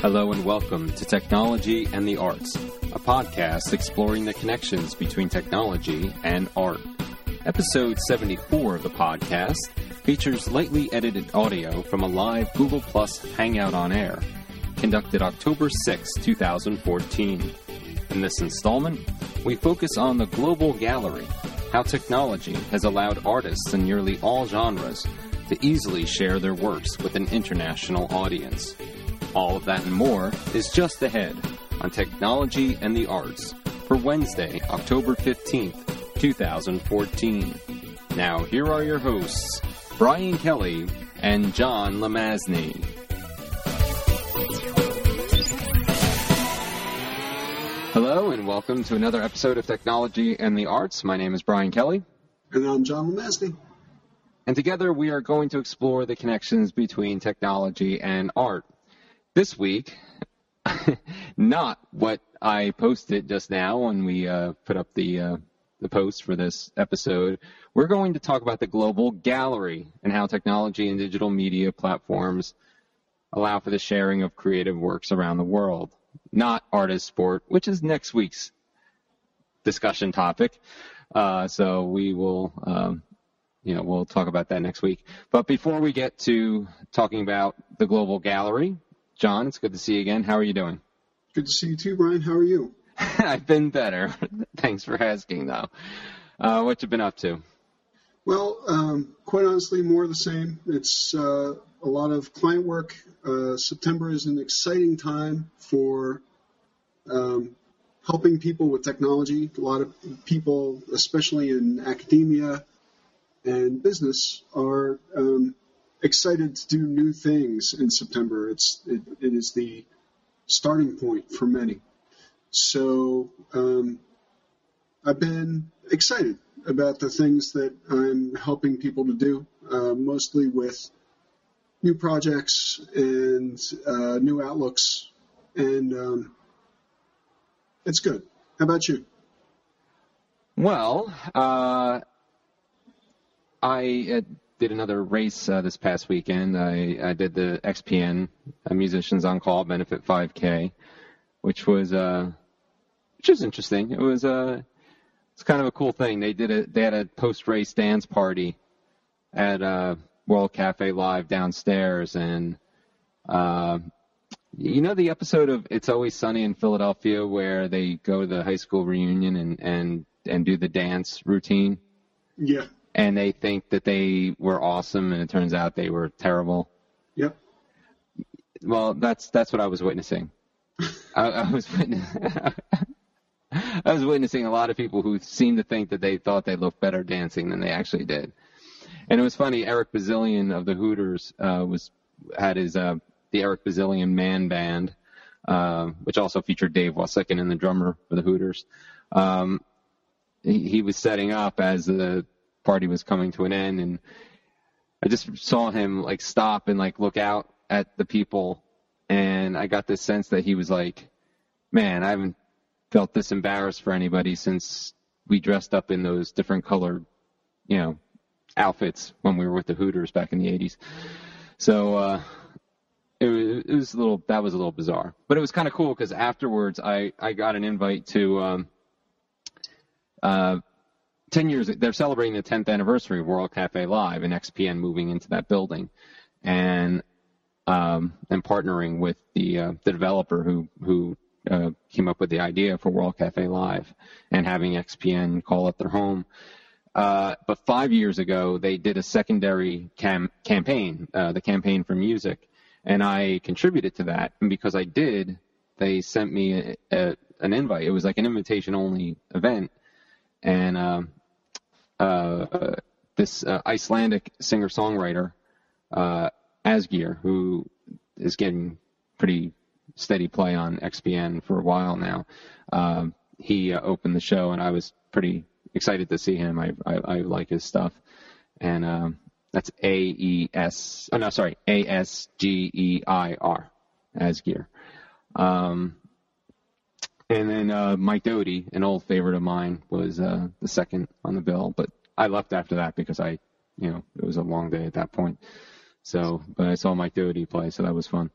Hello and welcome to Technology and the Arts, a podcast exploring the connections between technology and art. Episode 74 of the podcast features lightly edited audio from a live Google Plus Hangout on Air, conducted October 6, 2014. In this installment, we focus on the global gallery, how technology has allowed artists in nearly all genres to easily share their works with an international audience. All of that and more is just ahead on Technology and the Arts for Wednesday, October 15th, 2014. Now, here are your hosts, Brian Kelly and John LeMasney. Hello, and welcome to another episode of Technology and the Arts. My name is Brian Kelly. And I'm John LeMasney. And together we are going to explore the connections between technology and art. This week, not what I posted just now when we uh, put up the uh, the post for this episode. We're going to talk about the global gallery and how technology and digital media platforms allow for the sharing of creative works around the world. Not artist sport, which is next week's discussion topic. Uh, so we will, um, you know, we'll talk about that next week. But before we get to talking about the global gallery, John, it's good to see you again. How are you doing? Good to see you too, Brian. How are you? I've been better. Thanks for asking, though. Uh, what you been up to? Well, um, quite honestly, more of the same. It's uh, a lot of client work. Uh, September is an exciting time for um, helping people with technology. A lot of people, especially in academia and business, are um, excited to do new things in September. It's it, it is the starting point for many. So um, I've been excited about the things that I'm helping people to do, uh, mostly with new projects and uh, new outlooks, and um, it's good. How about you? Well, uh, I did another race uh, this past weekend. I, I did the XPN uh, Musicians on Call Benefit 5K, which was uh, which was interesting. It was uh, it's kind of a cool thing. They did a they had a post race dance party at uh, World Cafe Live downstairs, and uh, you know the episode of It's Always Sunny in Philadelphia where they go to the high school reunion and and and do the dance routine. Yeah and they think that they were awesome, and it turns out they were terrible. Yep. Well, that's that's what I was witnessing. I, I was I was witnessing a lot of people who seemed to think that they thought they looked better dancing than they actually did. And it was funny. Eric Bazilian of the Hooters uh, was had his uh, the Eric Bazilian Man Band, uh, which also featured Dave Uosikkinen and the drummer for the Hooters. Um, he, he was setting up as the party was coming to an end and I just saw him like stop and like look out at the people and I got this sense that he was like, man, I haven't felt this embarrassed for anybody since we dressed up in those different colored, you know, outfits when we were with the Hooters back in the 80s. So, uh, it was, it was a little, that was a little bizarre, but it was kind of cool because afterwards I, I got an invite to, um, uh, 10 years, they're celebrating the 10th anniversary of World Cafe Live and XPN moving into that building and, um, and partnering with the, uh, the developer who, who, uh, came up with the idea for World Cafe Live and having XPN call it their home. Uh, but five years ago, they did a secondary cam- campaign, uh, the campaign for music, and I contributed to that. And because I did, they sent me a, a, an invite. It was like an invitation only event, and um, uh, this uh, Icelandic singer-songwriter, uh, Asgeir, who is getting pretty steady play on XPN for a while now. Um, he uh, opened the show, and I was pretty excited to see him. I, I, I like his stuff, and um, that's A E S. Oh no, sorry, A S G E I R, Asgeir. Um, and then uh, Mike Doughty, an old favorite of mine, was uh, the second on the bill. But I left after that because I, you know, it was a long day at that point. So, but I saw Mike Doughty play, so that was fun.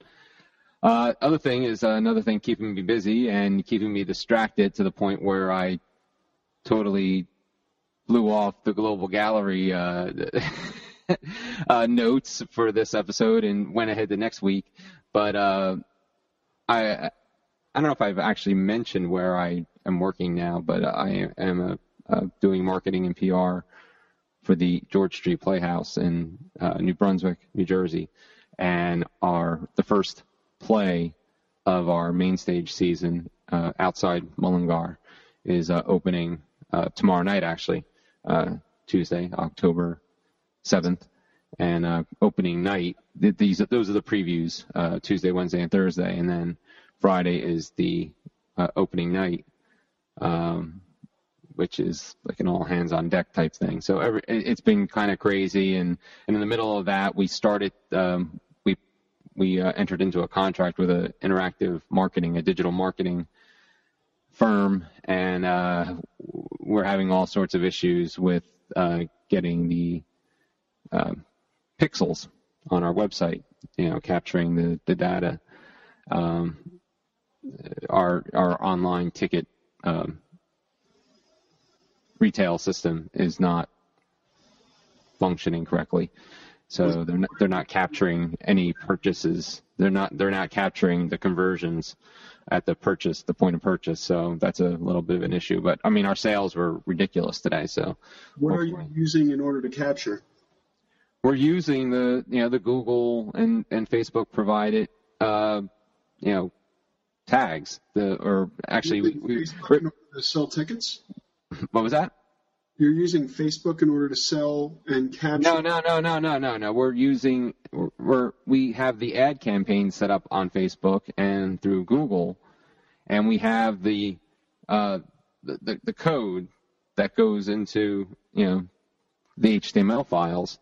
Uh, other thing is uh, another thing keeping me busy and keeping me distracted to the point where I totally blew off the global gallery uh, uh, notes for this episode and went ahead the next week. But uh, I I don't know if I've actually mentioned where I am working now, but I am a, uh, doing marketing and PR for the George Street Playhouse in uh, New Brunswick, New Jersey, and our the first play of our main stage season uh, outside Mullingar is uh, opening uh, tomorrow night, actually, uh, Tuesday, October 7th, and uh, opening night. th- These those are the previews: uh, Tuesday, Wednesday, and Thursday, and then Friday is the uh, opening night, um, which is like an all hands on deck type thing. So every, it- it's been kind of crazy, and, and in the middle of that, we started. Um, we we uh, entered into a contract with an interactive marketing, a digital marketing firm, and uh, we're having all sorts of issues with uh, getting the uh, pixels on our website, you know, capturing the, the data. Um, our our online ticket um, retail system is not functioning correctly. So they're not, they're not capturing any purchases. They're not they're not capturing the conversions at the purchase, the point of purchase. So that's a little bit of an issue. But I mean, our sales were ridiculous today. So What are you using in order to capture? we're using the you know the Google and and Facebook provided uh, you know tags. The or actually we, we Facebook in order to sell tickets? what was that? You're using Facebook in order to sell and capture. No, no, no, no, no, no, no. We're using we're, we're we have the ad campaign set up on Facebook and through Google, and we have the uh, the, the the code that goes into you know the HTML files.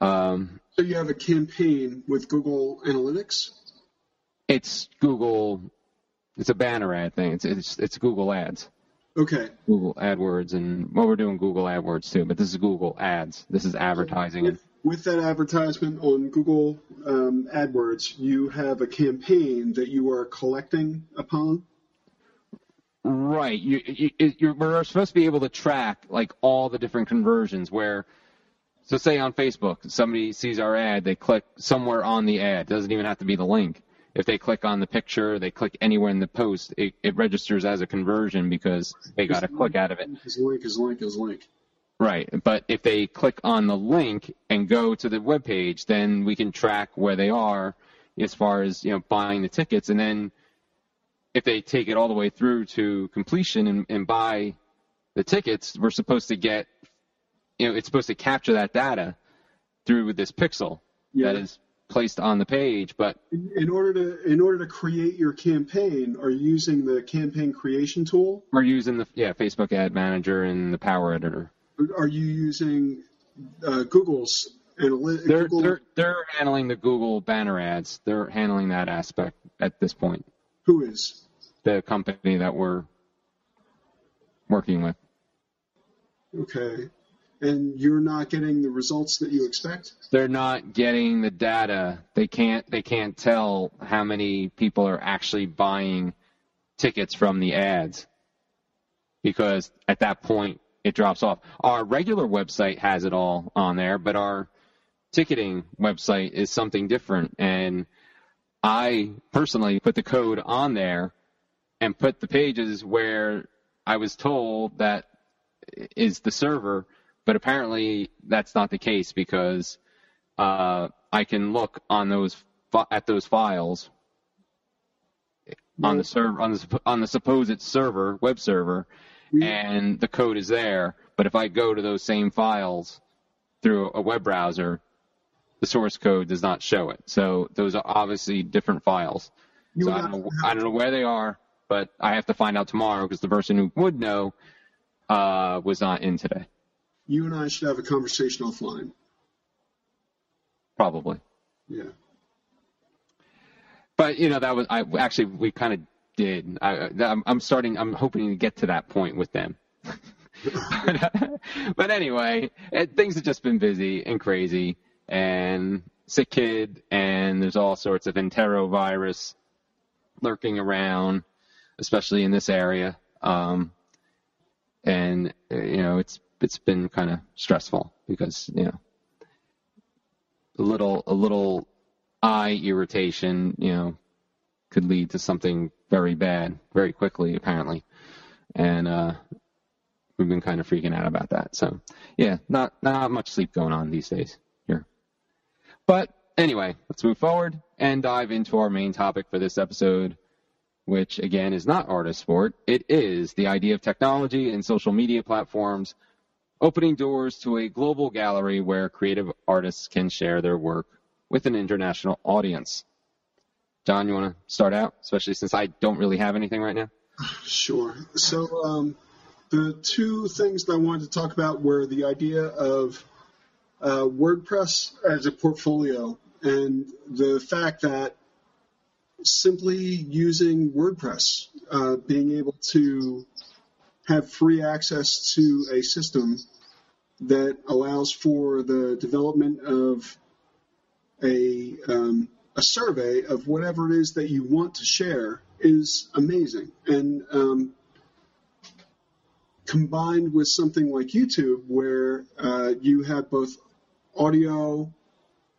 Um, So you have a campaign with Google Analytics. it's Google. It's a banner ad thing. It's it's it's Google Ads. Okay. Google AdWords, and well, we're doing Google AdWords too, but this is Google Ads. This is advertising. With, with that advertisement on Google um, AdWords, you have a campaign that you are collecting upon. Right. You, you, you're, we're supposed to be able to track like all the different conversions where, so say on Facebook, somebody sees our ad, they click somewhere on the ad. It doesn't even have to be the link. If they click on the picture, they click anywhere in the post, it, it registers as a conversion because they got a click out of it. Is link is link is link. Right. But if they click on the link and go to the web page, then we can track where they are as far as, you know, buying the tickets. And then if they take it all the way through to completion and, and buy the tickets, we're supposed to get, you know, it's supposed to capture that data through this pixel Yeah. that is placed on the page. But In, order to in order to create your campaign, are you using the campaign creation tool? we're using the, yeah, Facebook ad manager and the power editor. Are you using uh, Google's analytics? They're, Google, they're, they're handling the Google banner ads. They're handling that aspect at this point. who is? the company that we're working with. Okay. And you're not getting the results that you expect? They're not getting the data. They can't they can't tell how many people are actually buying tickets from the ads. Because at that point it drops off. Our regular website has it all on there, but our ticketing website is something different and I personally put the code on there and put the pages where I was told that is the server, but apparently that's not the case because uh, I can look on those at those files on the server on the on the supposed server web server, and the code is there. But if I go to those same files through a web browser, the source code does not show it. So those are obviously different files. You So I don't know I don't know where they are, but I have to find out tomorrow because the person who would know uh, was not in today. You and I should have a conversation offline. Probably. Yeah. But you know that was I actually we kind of did. I, I'm, I'm starting. I'm hoping to get to that point with them. but anyway, it, things have just been busy and crazy, and sick kid, and there's all sorts of enterovirus lurking around, especially in this area. Um, and you know, it's it's been kind of stressful because you know, a little a little eye irritation, you know, could lead to something very bad very quickly, apparently. And uh, we've been kind of freaking out about that. So yeah, not not much sleep going on these days here. But anyway, let's move forward and dive into our main topic for this episode, which again is not artist sport. It is the idea of technology and social media platforms opening doors to a global gallery where creative artists can share their work with an international audience. John, you want to start out, especially since I don't really have anything right now? Sure. So, um, the two things that I wanted to talk about were the idea of uh, WordPress as a portfolio and the fact that simply using WordPress, uh, being able to have free access to a system that allows for the development of a um, a survey of whatever it is that you want to share is amazing. And um, combined with something like YouTube, where uh, you have both audio,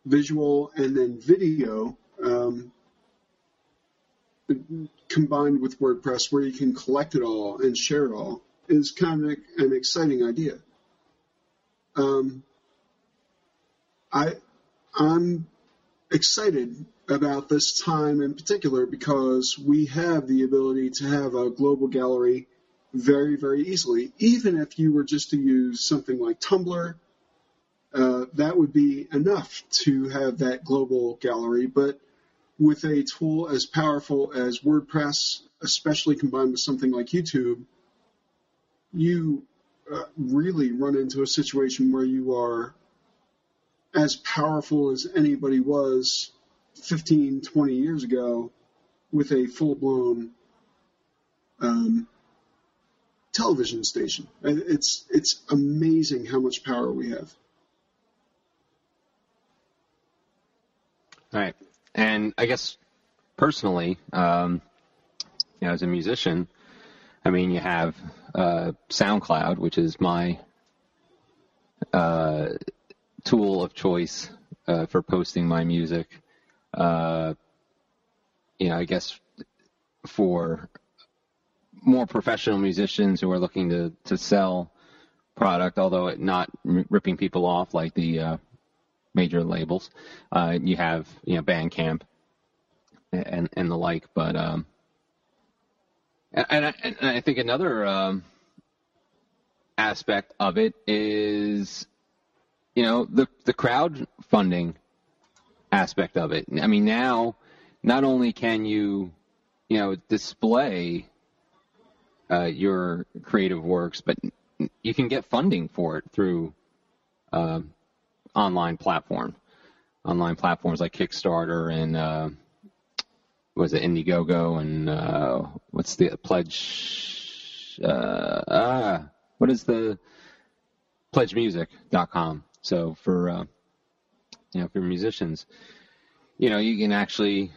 visual, and then video, um, combined with WordPress, where you can collect it all and share it all, is kind of an exciting idea. Um, I I'm excited about this time in particular because we have the ability to have a global gallery very, very easily. Even if you were just to use something like Tumblr, uh, that would be enough to have that global gallery. But with a tool as powerful as WordPress, especially combined with something like YouTube, you uh, really run into a situation where you are as powerful as anybody was 15, 20 years ago with a full blown um, television station. It's it's amazing how much power we have. All right, and I guess personally, um, you know, as a musician, I mean, you have uh, SoundCloud, which is my uh, tool of choice uh, for posting my music. Uh, you know, I guess for more professional musicians who are looking to, to sell product, although it not ripping people off like the uh, major labels. Uh, you have you know Bandcamp and and the like, but um, and, I, and I think another um, aspect of it is you know the the crowdfunding aspect of it. I mean now not only can you you know display uh, your creative works, but you can get funding for it through uh, online platform, online platforms like Kickstarter and uh, was it Indiegogo and uh, what's the pledge? Uh, ah, what is the pledgemusic.com? So for uh, you know for musicians, you know you can actually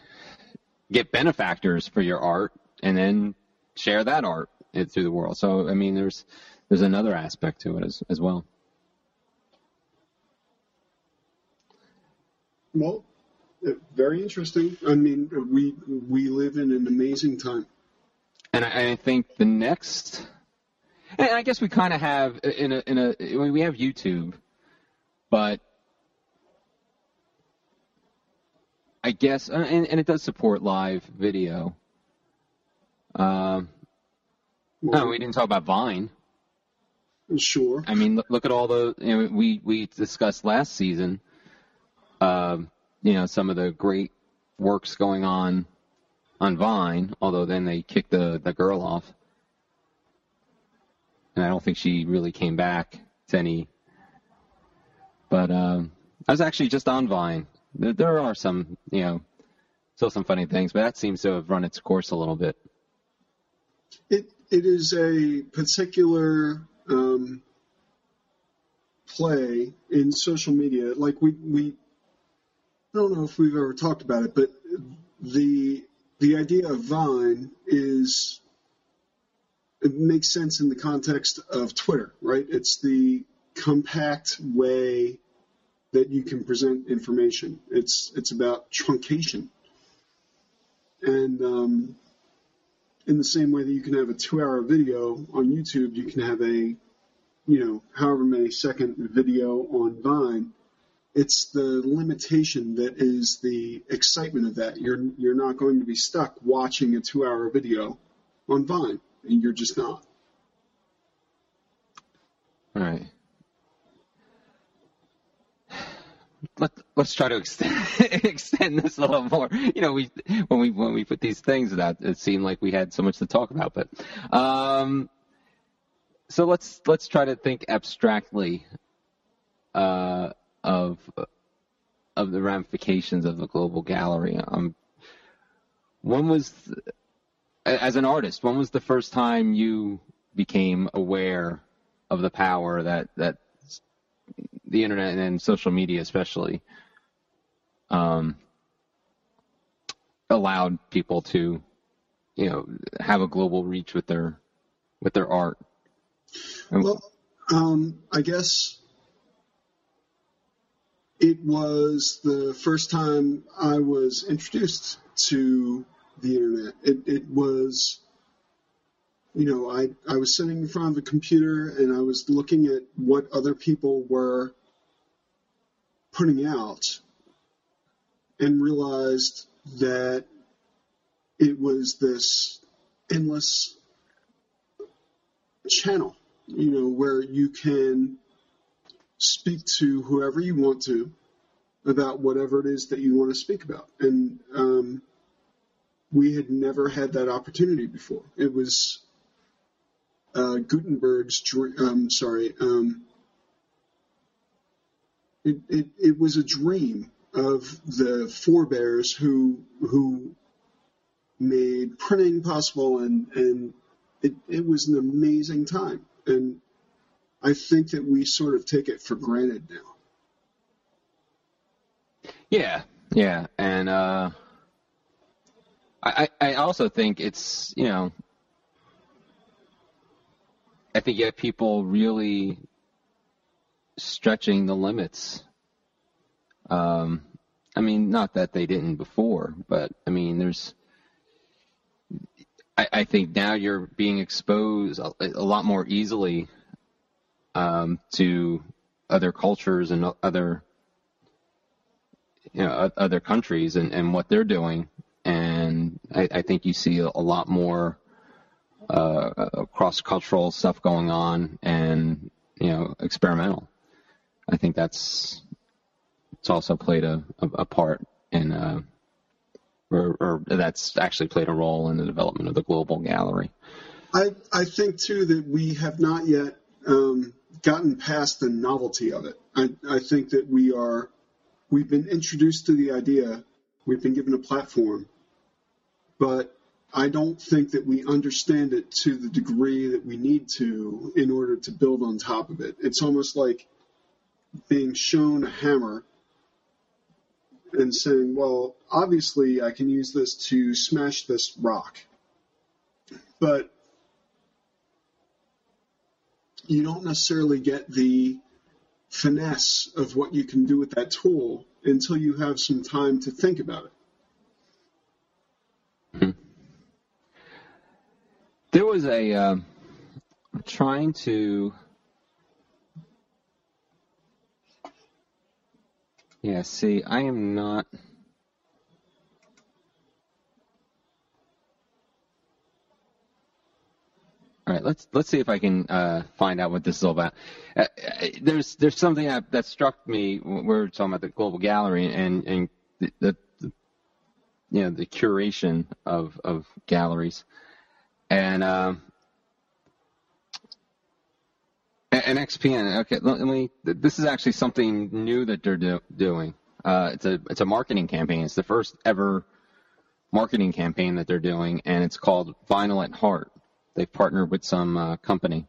get benefactors for your art and then share that art through the world. So I mean, there's there's another aspect to it as as well. Well, uh, very interesting. I mean, we we live in an amazing time. And I, I think the next, and I guess we kind of have in a in a we have YouTube, but I guess uh, and, and it does support live video. Um, no, we didn't talk about Vine. Sure. I mean, look, look at all the you know, we we discussed last season. Um, you know, some of the great works going on on Vine, although then they kicked the the girl off, and I don't think she really came back to any. But um, I was actually just on Vine. There, there are some, you know, still some funny things, but that seems to have run its course a little bit. It it is a particular um, play in social media. Like we we I don't know if we've ever talked about it, but the the idea of Vine is it makes sense in the context of Twitter, right? It's the compact way that you can present information. It's it's about truncation, and um, in the same way that you can have a two-hour video on YouTube, you can have a you know however many second video on Vine. It's the limitation that is the excitement of that. You're you're not going to be stuck watching a two-hour video on Vine, and you're just not. All right. Let, let's try to extend, extend this a little more. You know, we when we when we put these things out, it seemed like we had so much to talk about. But um, so let's let's try to think abstractly uh, of of the ramifications of the global gallery. Um, when was, as an artist, when was the first time you became aware of the power that that the internet and social media especially um, allowed people to you know have a global reach with their with their art well um, i guess it was the first time i was introduced to the internet. It, it was you know I, I was sitting in front of a computer and i was looking at what other people were putting out and realized that it was this endless channel, you know, where you can speak to whoever you want to about whatever it is that you want to speak about. And um, we had never had that opportunity before. It was uh, Gutenberg's, um, sorry, um, it, it, it was a dream of the forebears who who made printing possible and and it, it was an amazing time and I think that we sort of take it for granted now. Yeah, yeah, and uh, I I also think it's you know I think you have people really stretching the limits. Um, I mean, not that they didn't before, but I mean, there's. I, I think now you're being exposed a, a lot more easily um, to other cultures and other, you know, other countries and, and what they're doing, and I, I think you see a, lot more uh, cross cultural stuff going on and you know experimental. I think that's it's also played a, a, a part in, uh, or, or, that's actually played a role in the development of the global gallery. I I think too that we have not yet um, gotten past the novelty of it. I I think that we are we've been introduced to the idea, we've been given a platform, but I don't think that we understand it to the degree that we need to in order to build on top of it. It's almost like being shown a hammer and saying, well, obviously I can use this to smash this rock. But you don't necessarily get the finesse of what you can do with that tool until you have some time to think about it. Mm-hmm. There was a uh, trying to Yeah, see, I am not. Let's let's see if I can uh, find out what this is all about. Uh, uh there's there's something that, that struck me. We're talking about the global gallery and and the, the, the you know the curation of of galleries, and um, and XPN, okay, let me. This is actually something new that they're do, doing. Uh, it's a it's a marketing campaign. It's the first ever marketing campaign that they're doing, and it's called Vinyl at Heart. They've partnered with some uh, company,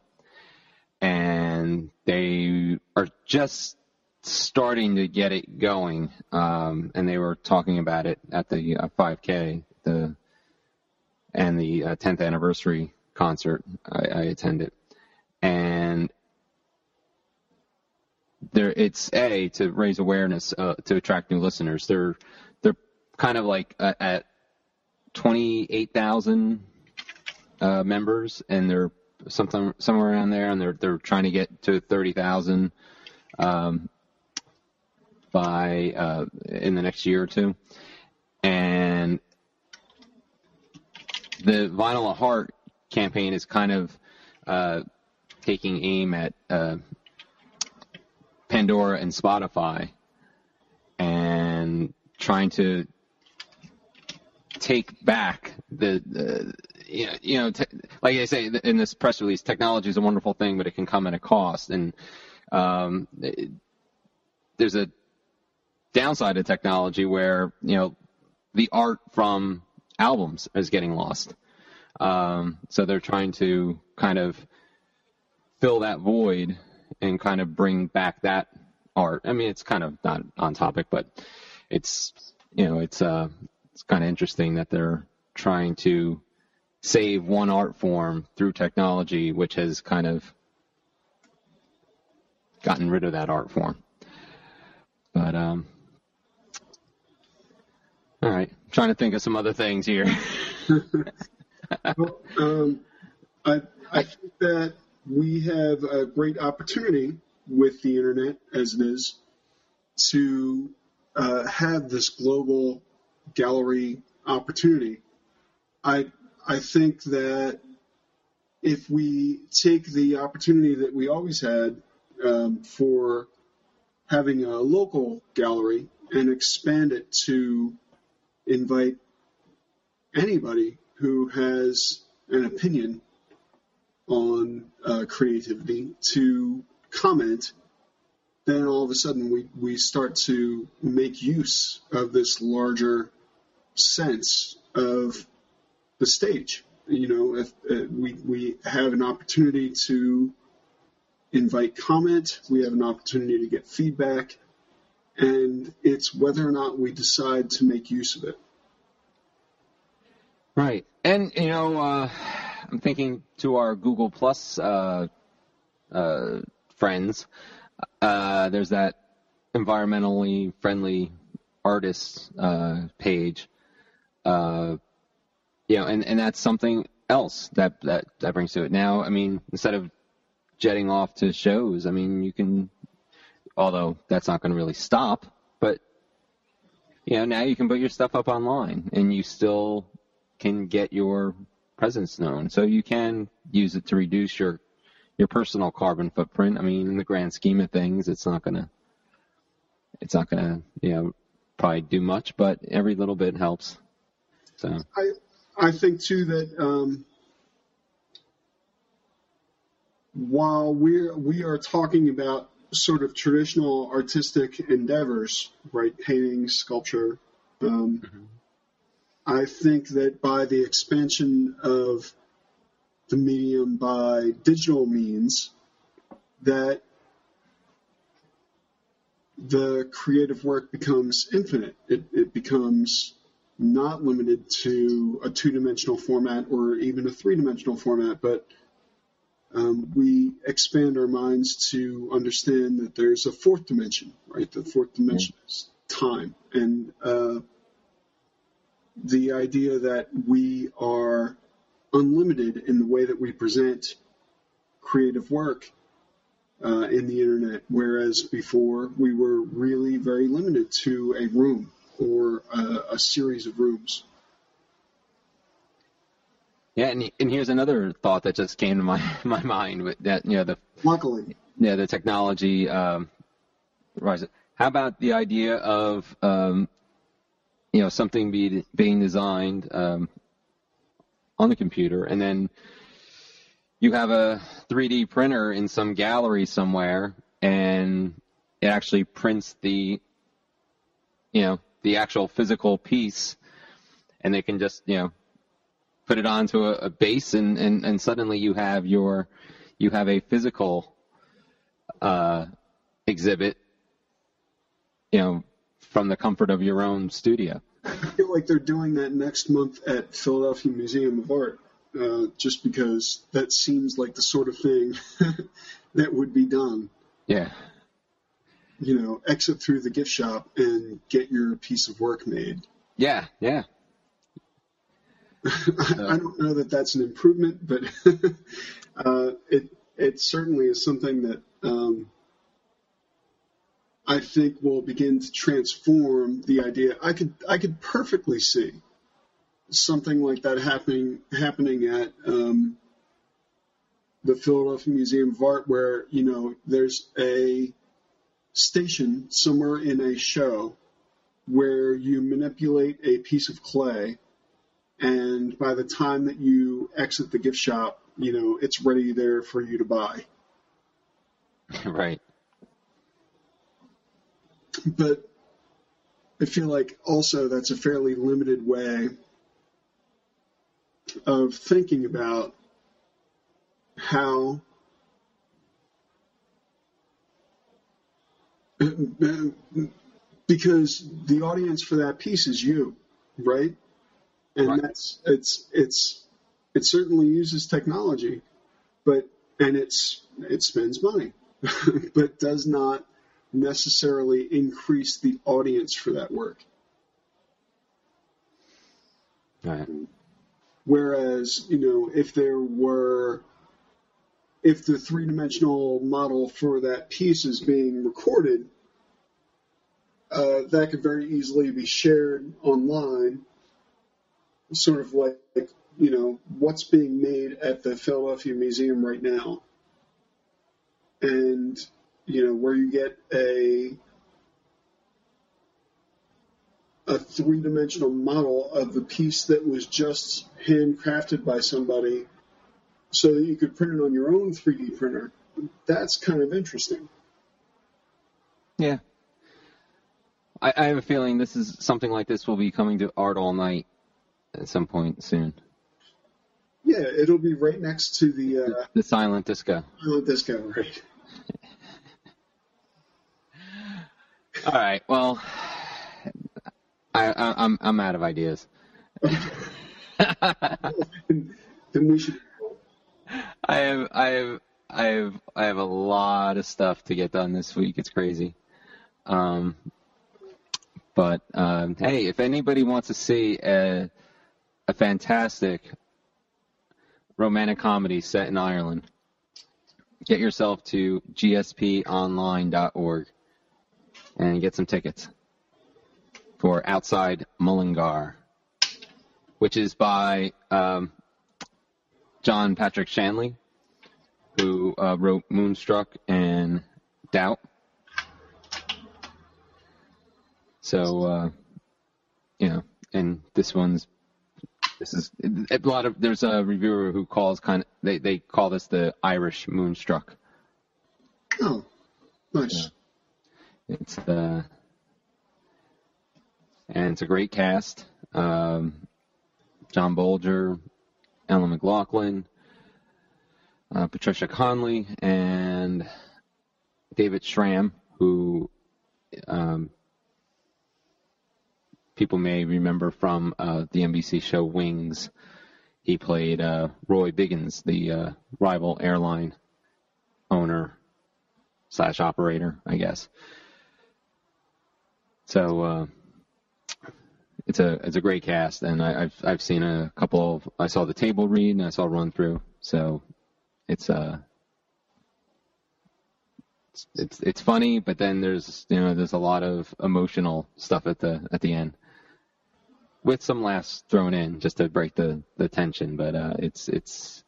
and they are just starting to get it going. Um, and they were talking about it at the uh, 5K, the and the uh, 10th anniversary concert. I, I attended, and there it's a to raise awareness uh, to attract new listeners. They're they're kind of like uh, at 28,000 uh, members, and they're something somewhere around there, and they're they're trying to get to 30,000 um, by uh, in the next year or two, and the Vinyl at Heart campaign is kind of uh, taking aim at uh, Pandora and Spotify and trying to take back the, the you know, you know te- like I say in this press release, technology is a wonderful thing, but it can come at a cost. And um, it, there's a downside of technology where you know the art from albums is getting lost. Um, so they're trying to kind of fill that void and kind of bring back that art. I mean, it's kind of not on topic, but it's you know it's uh it's kind of interesting that they're trying to save one art form through technology, which has kind of gotten rid of that art form. But um, all right, I'm trying to think of some other things here. well, um, I I think that we have a great opportunity with the internet as it is to uh, have this global gallery opportunity. I I think that if we take the opportunity that we always had um, for having a local gallery and expand it to invite anybody who has an opinion on uh, creativity to comment, then all of a sudden we, we start to make use of this larger sense of the stage. You know, if uh, we, we have an opportunity to invite comment, we have an opportunity to get feedback, and it's whether or not we decide to make use of it. Right. And, you know, uh, I'm thinking to our Google Plus uh, uh, friends. Uh, there's that environmentally friendly artists uh, page. Uh, you know, and, and that's something else that, that that brings to it. Now, I mean, instead of jetting off to shows, I mean, you can, although that's not going to really stop, but you know, now you can put your stuff up online and you still can get your presence known. So you can use it to reduce your your personal carbon footprint. I mean, in the grand scheme of things, it's not gonna it's not gonna you know probably do much, but every little bit helps. So I I think too that um, while we we are talking about sort of traditional artistic endeavors, right, painting, sculpture. Um, mm-hmm. I think that by the expansion of the medium by digital means, that the creative work becomes infinite. It, it becomes not limited to a two dimensional format or even a three dimensional format, but um, we expand our minds to understand that there's a fourth dimension, right? The fourth dimension mm-hmm. is time. And uh, the idea that we are unlimited in the way that we present creative work uh, in the internet, whereas before we were really very limited to a room or a, a series of rooms. Yeah, and, and here's another thought that just came to my my mind with that you know the luckily yeah the technology um, rise. How about the idea of um, you know something be, being designed um, on the computer, and then you have a 3D printer in some gallery somewhere, and it actually prints the you know the actual physical piece, and they can just you know put it onto a, a base, and, and and suddenly you have your you have a physical uh, exhibit, you know, from the comfort of your own studio. I feel like they're doing that next month at Philadelphia Museum of Art, uh, just because that seems like the sort of thing that would be done. Yeah. You know, exit through the gift shop and get your piece of work made. Yeah, yeah. I don't know that that's an improvement, but uh, it it certainly is something that um, I think will begin to transform the idea. I could I could perfectly see something like that happening happening at um, the Philadelphia Museum of Art, where you know there's a station somewhere in a show where you manipulate a piece of clay, and by the time that you exit the gift shop, you know it's ready there for you to buy. right. But I feel like also that's a fairly limited way of thinking about how because the audience for that piece is you, right? And Right. that's it's it's it certainly uses technology, but and it's it spends money, but does not necessarily increase the audience for that work. Right. Whereas, you know, if there were, if the three dimensional model for that piece is being recorded, uh, that could very easily be shared online, sort of like, you know, what's being made at the Philadelphia Museum right now. And, you know, where you get a a three dimensional model of the piece that was just handcrafted by somebody so that you could print it on your own 3D printer. That's kind of interesting. Yeah. I, I have a feeling this is something like this will be coming to Art All Night at some point soon. Yeah, it'll be right next to the uh, The silent disco. Island Disco, right? All right. Well, I, I I'm I'm out of ideas. then we should. I have I have I have I have a lot of stuff to get done this week. It's crazy. Um, but um, hey, if anybody wants to see a a fantastic romantic comedy set in Ireland, get yourself to gsponline.org and get some tickets for Outside Mullingar, which is by um, John Patrick Shanley, who uh, wrote Moonstruck and Doubt. So, uh, you know, and this one's this is a lot of. There's a reviewer who calls kind of they they call this the Irish Moonstruck. Oh, nice. It's uh, and it's a great cast. Um, John Bolger, Ellen McLaughlin, uh, Patricia Conolly, and David Schramm, who um, people may remember from uh, the NBC show Wings. He played uh, Roy Biggins, the uh, rival airline owner slash operator, I guess. So uh, it's a it's a great cast, and I, I've I've seen a couple. Of, I saw the table read and I saw run through. So it's uh it's, it's it's funny, but then there's you know there's a lot of emotional stuff at the at the end, with some laughs thrown in just to break the the tension. But uh, it's it's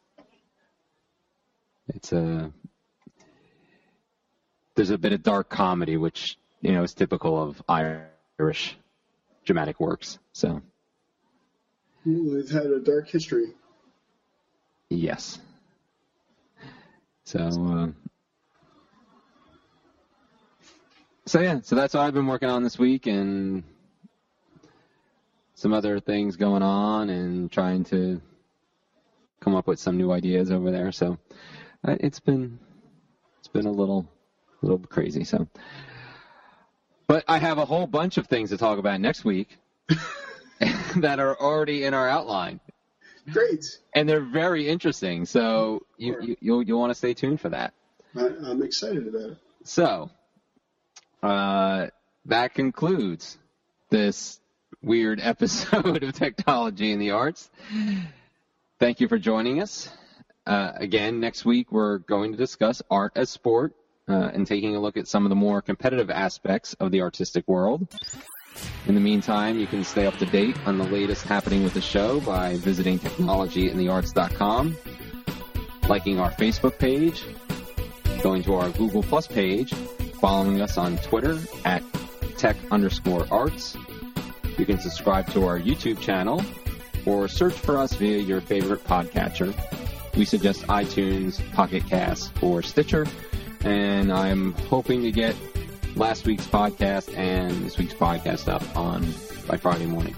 it's a there's a bit of dark comedy, which you know is typical of Irish dramatic works. So They've had a dark history. yes. So uh, so yeah, so that's what I've been working on this week, and some other things going on, and trying to come up with some new ideas over there. So uh, it's been it's been a little little crazy. So, but I have a whole bunch of things to talk about next week. that are already in our outline. Great. And they're very interesting. So you, you you'll you'll want to stay tuned for that. I, I'm excited about it. So uh, that concludes this weird episode of Technology in the Arts. Thank you for joining us. Uh, again, next week we're going to discuss art as sport uh, and taking a look at some of the more competitive aspects of the artistic world. In the meantime, you can stay up to date on the latest happening with the show by visiting technologyinthearts.com, liking our Facebook page, going to our Google Plus page, following us on Twitter at tech underscore arts. You can subscribe to our YouTube channel or search for us via your favorite podcatcher. We suggest iTunes, Pocket Cast, or Stitcher, and I'm hoping to get last week's podcast and this week's podcast up on by Friday morning.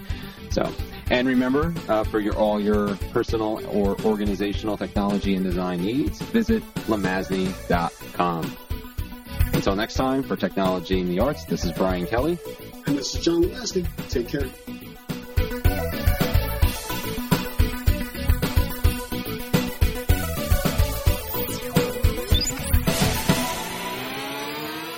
So, and remember, uh, for your all your personal or organizational technology and design needs, visit lemasney.com. Until next time, for Technology in the Arts, this is Brian Kelly. And this is John LeMasney. Take care.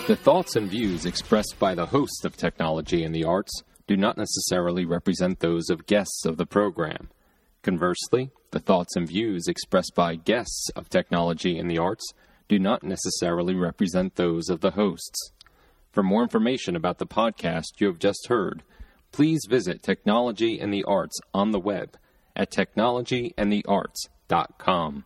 The thoughts and views expressed by the hosts of Technology and the Arts do not necessarily represent those of guests of the program. Conversely, the thoughts and views expressed by guests of Technology and the Arts do not necessarily represent those of the hosts. For more information about the podcast you have just heard, please visit Technology in the Arts on the web at technologyandthearts.com.